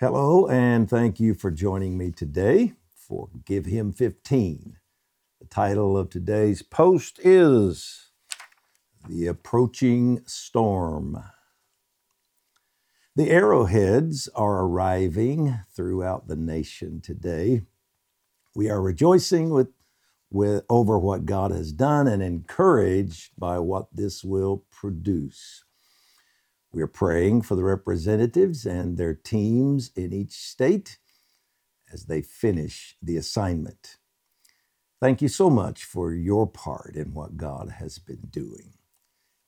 Hello, and thank you for joining me today for Give Him 15. The title of today's post is The Approaching Storm. The arrowheads are arriving throughout the nation today. We are rejoicing with, with, over what God has done and encouraged by what this will produce. We're praying for the representatives and their teams in each state as they finish the assignment. Thank you so much for your part in what God has been doing.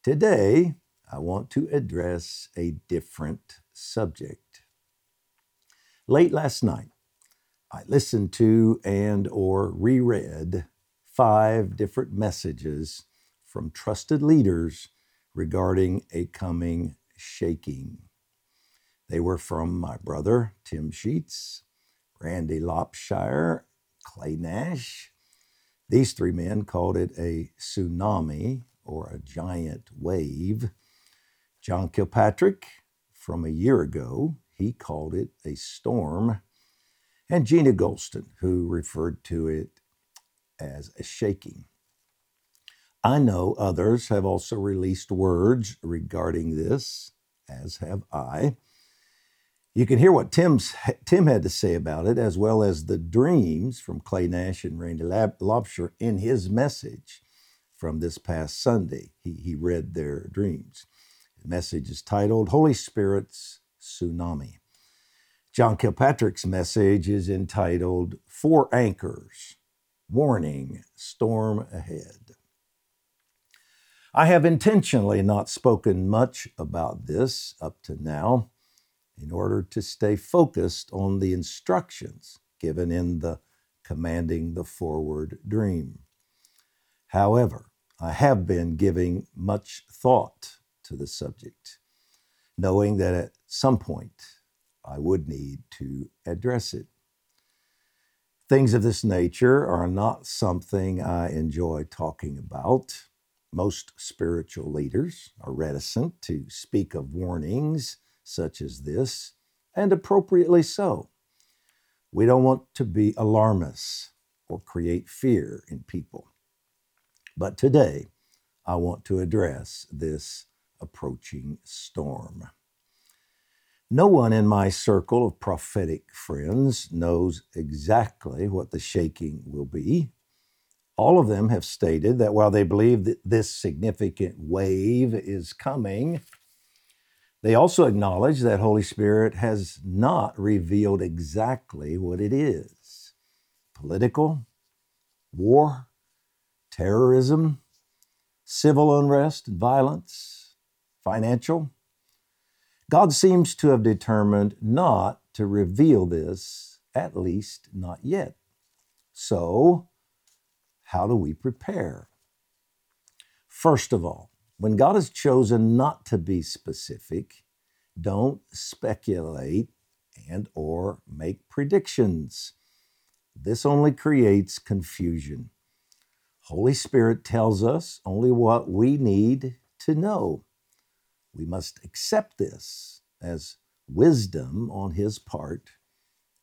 Today, I want to address a different subject. Late last night, I listened to and or reread five different messages from trusted leaders regarding a coming shaking. They were from my brother, Tim Sheets, Randy Lopshire, Clay Nash. These three men called it a tsunami or a giant wave. John Kilpatrick, from a year ago, he called it a storm. And Gina Gholston, who referred to it as a shaking. I know others have also released words regarding this, as have I. You can hear what Tim's, Tim had to say about it, as well as the dreams from Clay Nash and Randy Lopshire in his message from this past Sunday. He, he read their dreams. The message is titled Holy Spirit's Tsunami. John Kilpatrick's message is entitled Four Anchors Warning Storm Ahead. I have intentionally not spoken much about this up to now in order to stay focused on the instructions given in the Commanding the Forward Dream. However, I have been giving much thought to the subject, knowing that at some point I would need to address it. Things of this nature are not something I enjoy talking about most spiritual leaders are reticent to speak of warnings such as this, and appropriately so. We don't want to be alarmists or create fear in people. But today, I want to address this approaching storm. No one in my circle of prophetic friends knows exactly what the shaking will be all of them have stated that while they believe that this significant wave is coming, they also acknowledge that Holy Spirit has not revealed exactly what it is political, war, terrorism, civil unrest and violence, financial. God seems to have determined not to reveal this, at least not yet. So, how do we prepare? First of all, when God has chosen not to be specific, don't speculate and or make predictions. This only creates confusion. Holy Spirit tells us only what we need to know. We must accept this as wisdom on his part.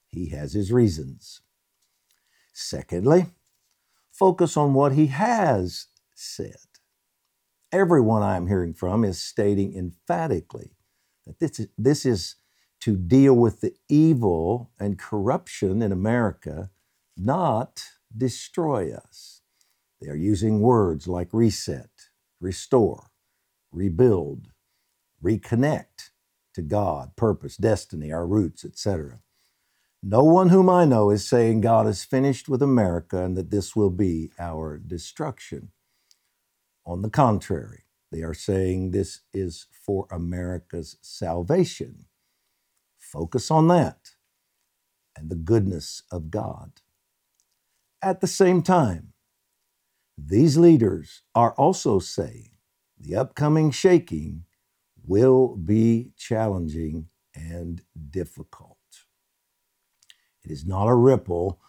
He has his reasons. Secondly, focus on what he has said. Everyone I'm hearing from is stating emphatically that this is, this is to deal with the evil and corruption in America, not destroy us. They are using words like reset, restore, rebuild, reconnect to God, purpose, destiny, our roots, etc. No one whom I know is saying God is finished with America and that this will be our destruction. On the contrary, they are saying this is for America's salvation. Focus on that and the goodness of God. At the same time, these leaders are also saying the upcoming shaking will be challenging and difficult. It is not a ripple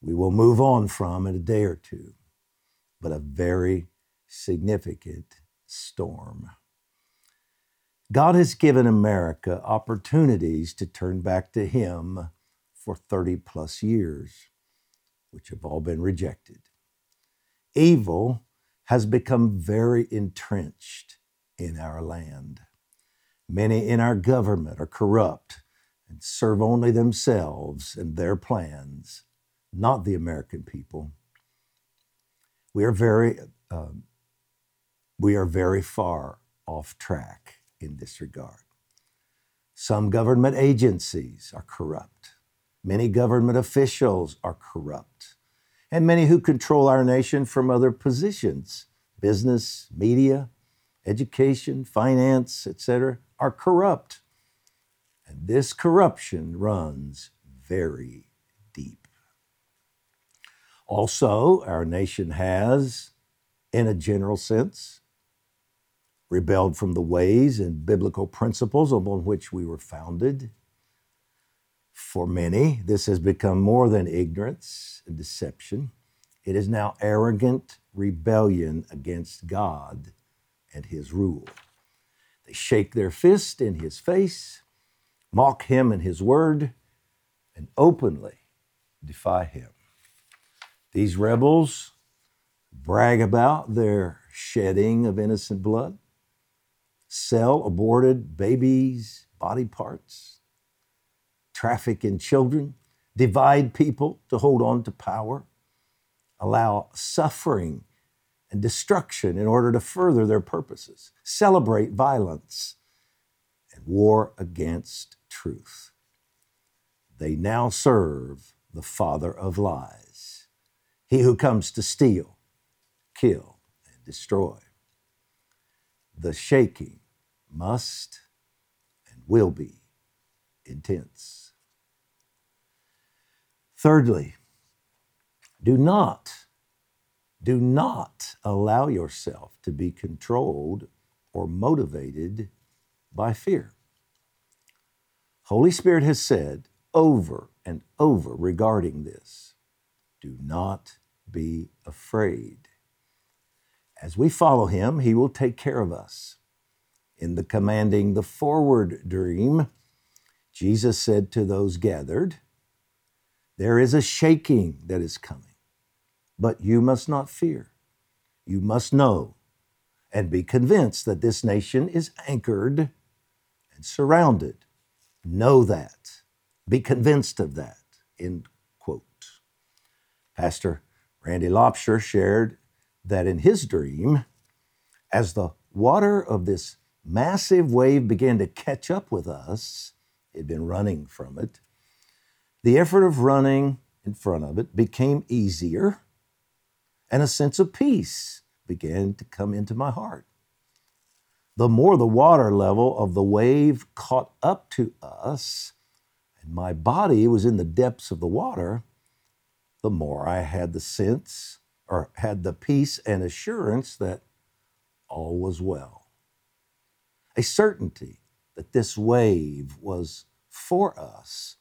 we will move on from in a day or two, but a very significant storm. God has given America opportunities to turn back to Him for 30 plus years, which have all been rejected. Evil has become very entrenched in our land. Many in our government are corrupt and serve only themselves and their plans, not the American people. We are very, um, we are very far off track in this regard. Some government agencies are corrupt. Many government officials are corrupt. And many who control our nation from other positions, business, media, education, finance, etc., are corrupt. And this corruption runs very deep. Also, our nation has, in a general sense, rebelled from the ways and biblical principles upon which we were founded. For many, this has become more than ignorance and deception. It is now arrogant rebellion against God and His rule. They shake their fist in His face, mock Him and His word, and openly defy Him. These rebels brag about their shedding of innocent blood sell aborted babies' body parts, traffic in children, divide people to hold on to power, allow suffering and destruction in order to further their purposes, celebrate violence and war against truth. They now serve the father of lies, he who comes to steal, kill, and destroy the shaking must and will be intense. Thirdly, do not, do not allow yourself to be controlled or motivated by fear. Holy Spirit has said over and over regarding this do not be afraid. As we follow him, he will take care of us. In the commanding the forward dream, Jesus said to those gathered, There is a shaking that is coming, but you must not fear. You must know and be convinced that this nation is anchored and surrounded. Know that. Be convinced of that. End quote. Pastor Randy Lopshire shared that in his dream, as the water of this massive wave began to catch up with us, he'd been running from it, the effort of running in front of it became easier, and a sense of peace began to come into my heart. The more the water level of the wave caught up to us, and my body was in the depths of the water, the more I had the sense or had the peace and assurance that all was well. A certainty that this wave was for us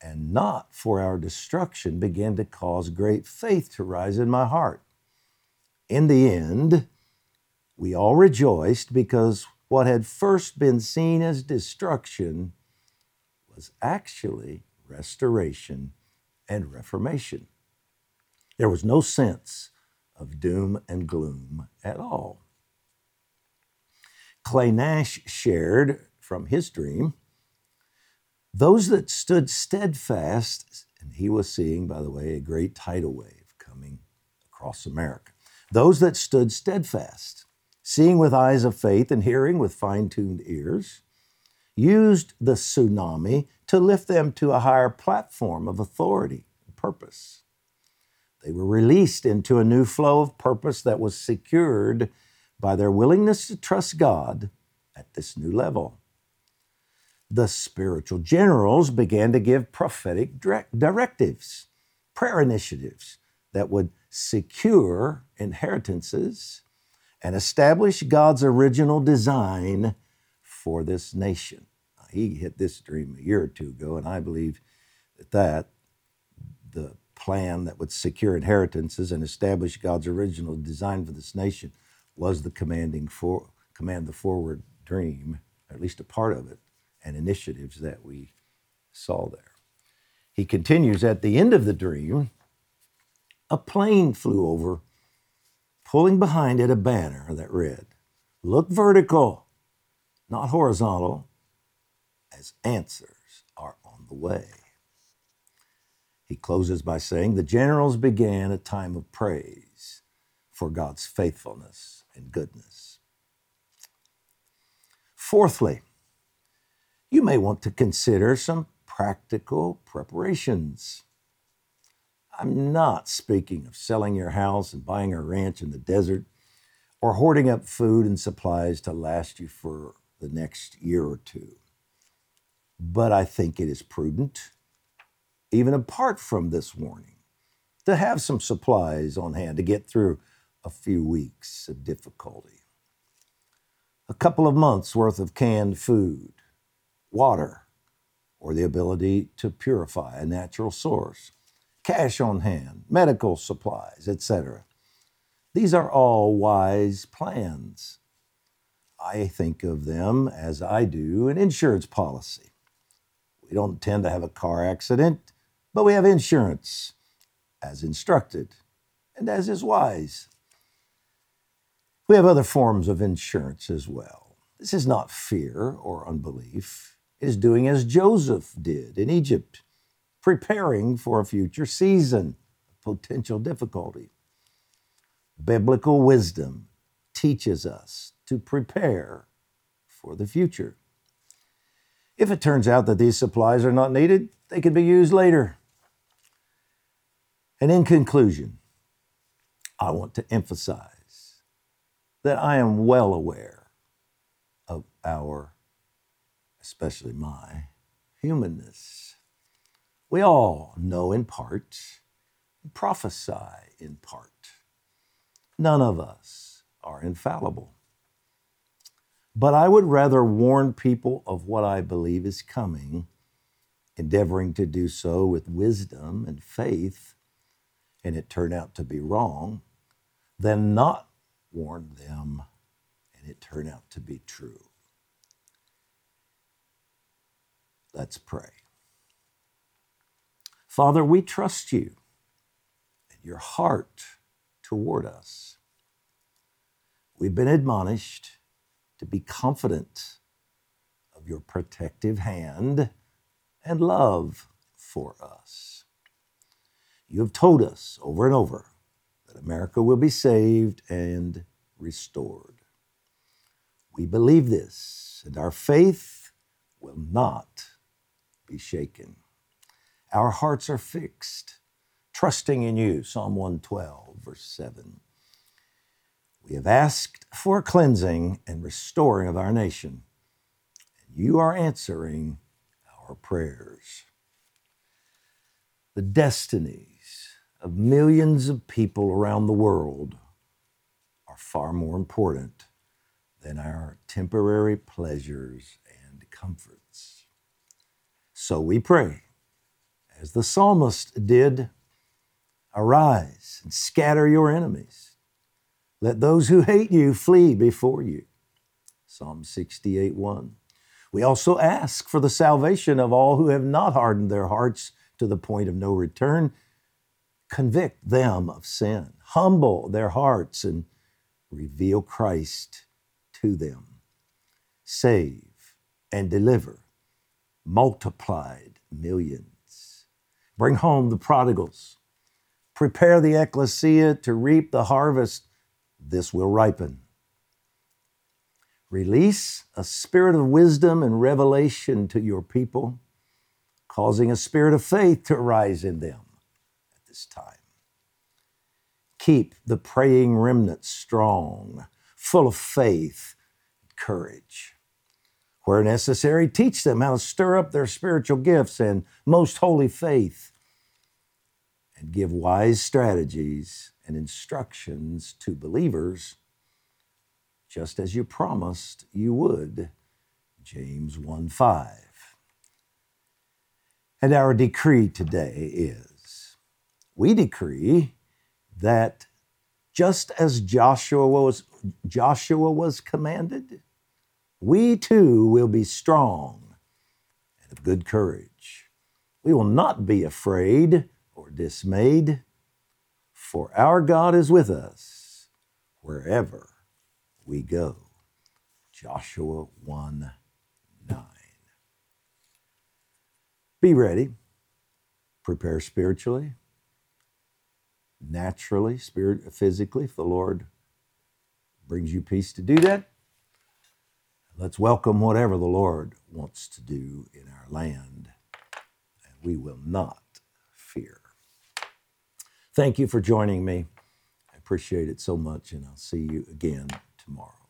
and not for our destruction began to cause great faith to rise in my heart. In the end, we all rejoiced because what had first been seen as destruction was actually restoration and reformation. There was no sense of doom and gloom at all. Clay Nash shared from his dream those that stood steadfast, and he was seeing, by the way, a great tidal wave coming across America. Those that stood steadfast, seeing with eyes of faith and hearing with fine tuned ears, used the tsunami to lift them to a higher platform of authority and purpose. They were released into a new flow of purpose that was secured by their willingness to trust God at this new level. The spiritual generals began to give prophetic directives, prayer initiatives that would secure inheritances and establish God's original design for this nation. He hit this dream a year or two ago, and I believe that, that the plan that would secure inheritances and establish God's original design for this nation was the commanding for command the forward dream at least a part of it, and initiatives that we saw there. He continues at the end of the dream, a plane flew over, pulling behind it a banner that read, Look vertical, not horizontal, as answers are on the way. He closes by saying, The generals began a time of praise for God's faithfulness and goodness. Fourthly, you may want to consider some practical preparations. I'm not speaking of selling your house and buying a ranch in the desert or hoarding up food and supplies to last you for the next year or two. But I think it is prudent, even apart from this warning, to have some supplies on hand to get through a few weeks of difficulty. A couple of months worth of canned food, water, or the ability to purify a natural source, cash on hand, medical supplies, etc. These are all wise plans. I think of them as I do an insurance policy. We don't tend to have a car accident, but we have insurance as instructed and as is wise. We have other forms of insurance as well. This is not fear or unbelief it is doing as Joseph did in Egypt, preparing for a future season potential difficulty. Biblical wisdom teaches us to prepare for the future. If it turns out that these supplies are not needed, they can be used later. And in conclusion, I want to emphasize that I am well aware of our especially my humanness. We all know in part, prophesy in part. None of us are infallible. But I would rather warn people of what I believe is coming, endeavoring to do so with wisdom and faith, and it turn out to be wrong, than not warn them and it turn out to be true. Let's pray. Father, we trust you and your heart toward us. We've been admonished to be confident of your protective hand and love for us. You have told us over and over that America will be saved and restored. We believe this, and our faith will not be shaken. Our hearts are fixed, trusting in you. Psalm 112, verse 7. We have asked for cleansing and restoring of our nation, and you are answering our prayers. The destinies of millions of people around the world are far more important than our temporary pleasures and comforts. So we pray, as the psalmist did arise and scatter your enemies. Let those who hate you flee before you. Psalm 68 1. We also ask for the salvation of all who have not hardened their hearts to the point of no return. Convict them of sin, humble their hearts, and reveal Christ to them. Save and deliver multiplied millions. Bring home the prodigals. Prepare the ecclesia to reap the harvest. This will ripen. Release a spirit of wisdom and revelation to your people, causing a spirit of faith to arise in them at this time. Keep the praying remnant strong, full of faith and courage where necessary, teach them how to stir up their spiritual gifts and most holy faith, and give wise strategies and instructions to believers, just as you promised you would. James 1 5. And our decree today is we decree that just as Joshua was, Joshua was commanded, we too will be strong and of good courage. We will not be afraid or dismayed, for our God is with us wherever we go. Joshua 1 9. Be ready. Prepare spiritually, naturally, spirit, physically, if the Lord brings you peace to do that. Let's welcome whatever the Lord wants to do in our land, and we will not fear. Thank you for joining me. I appreciate it so much, and I'll see you again tomorrow.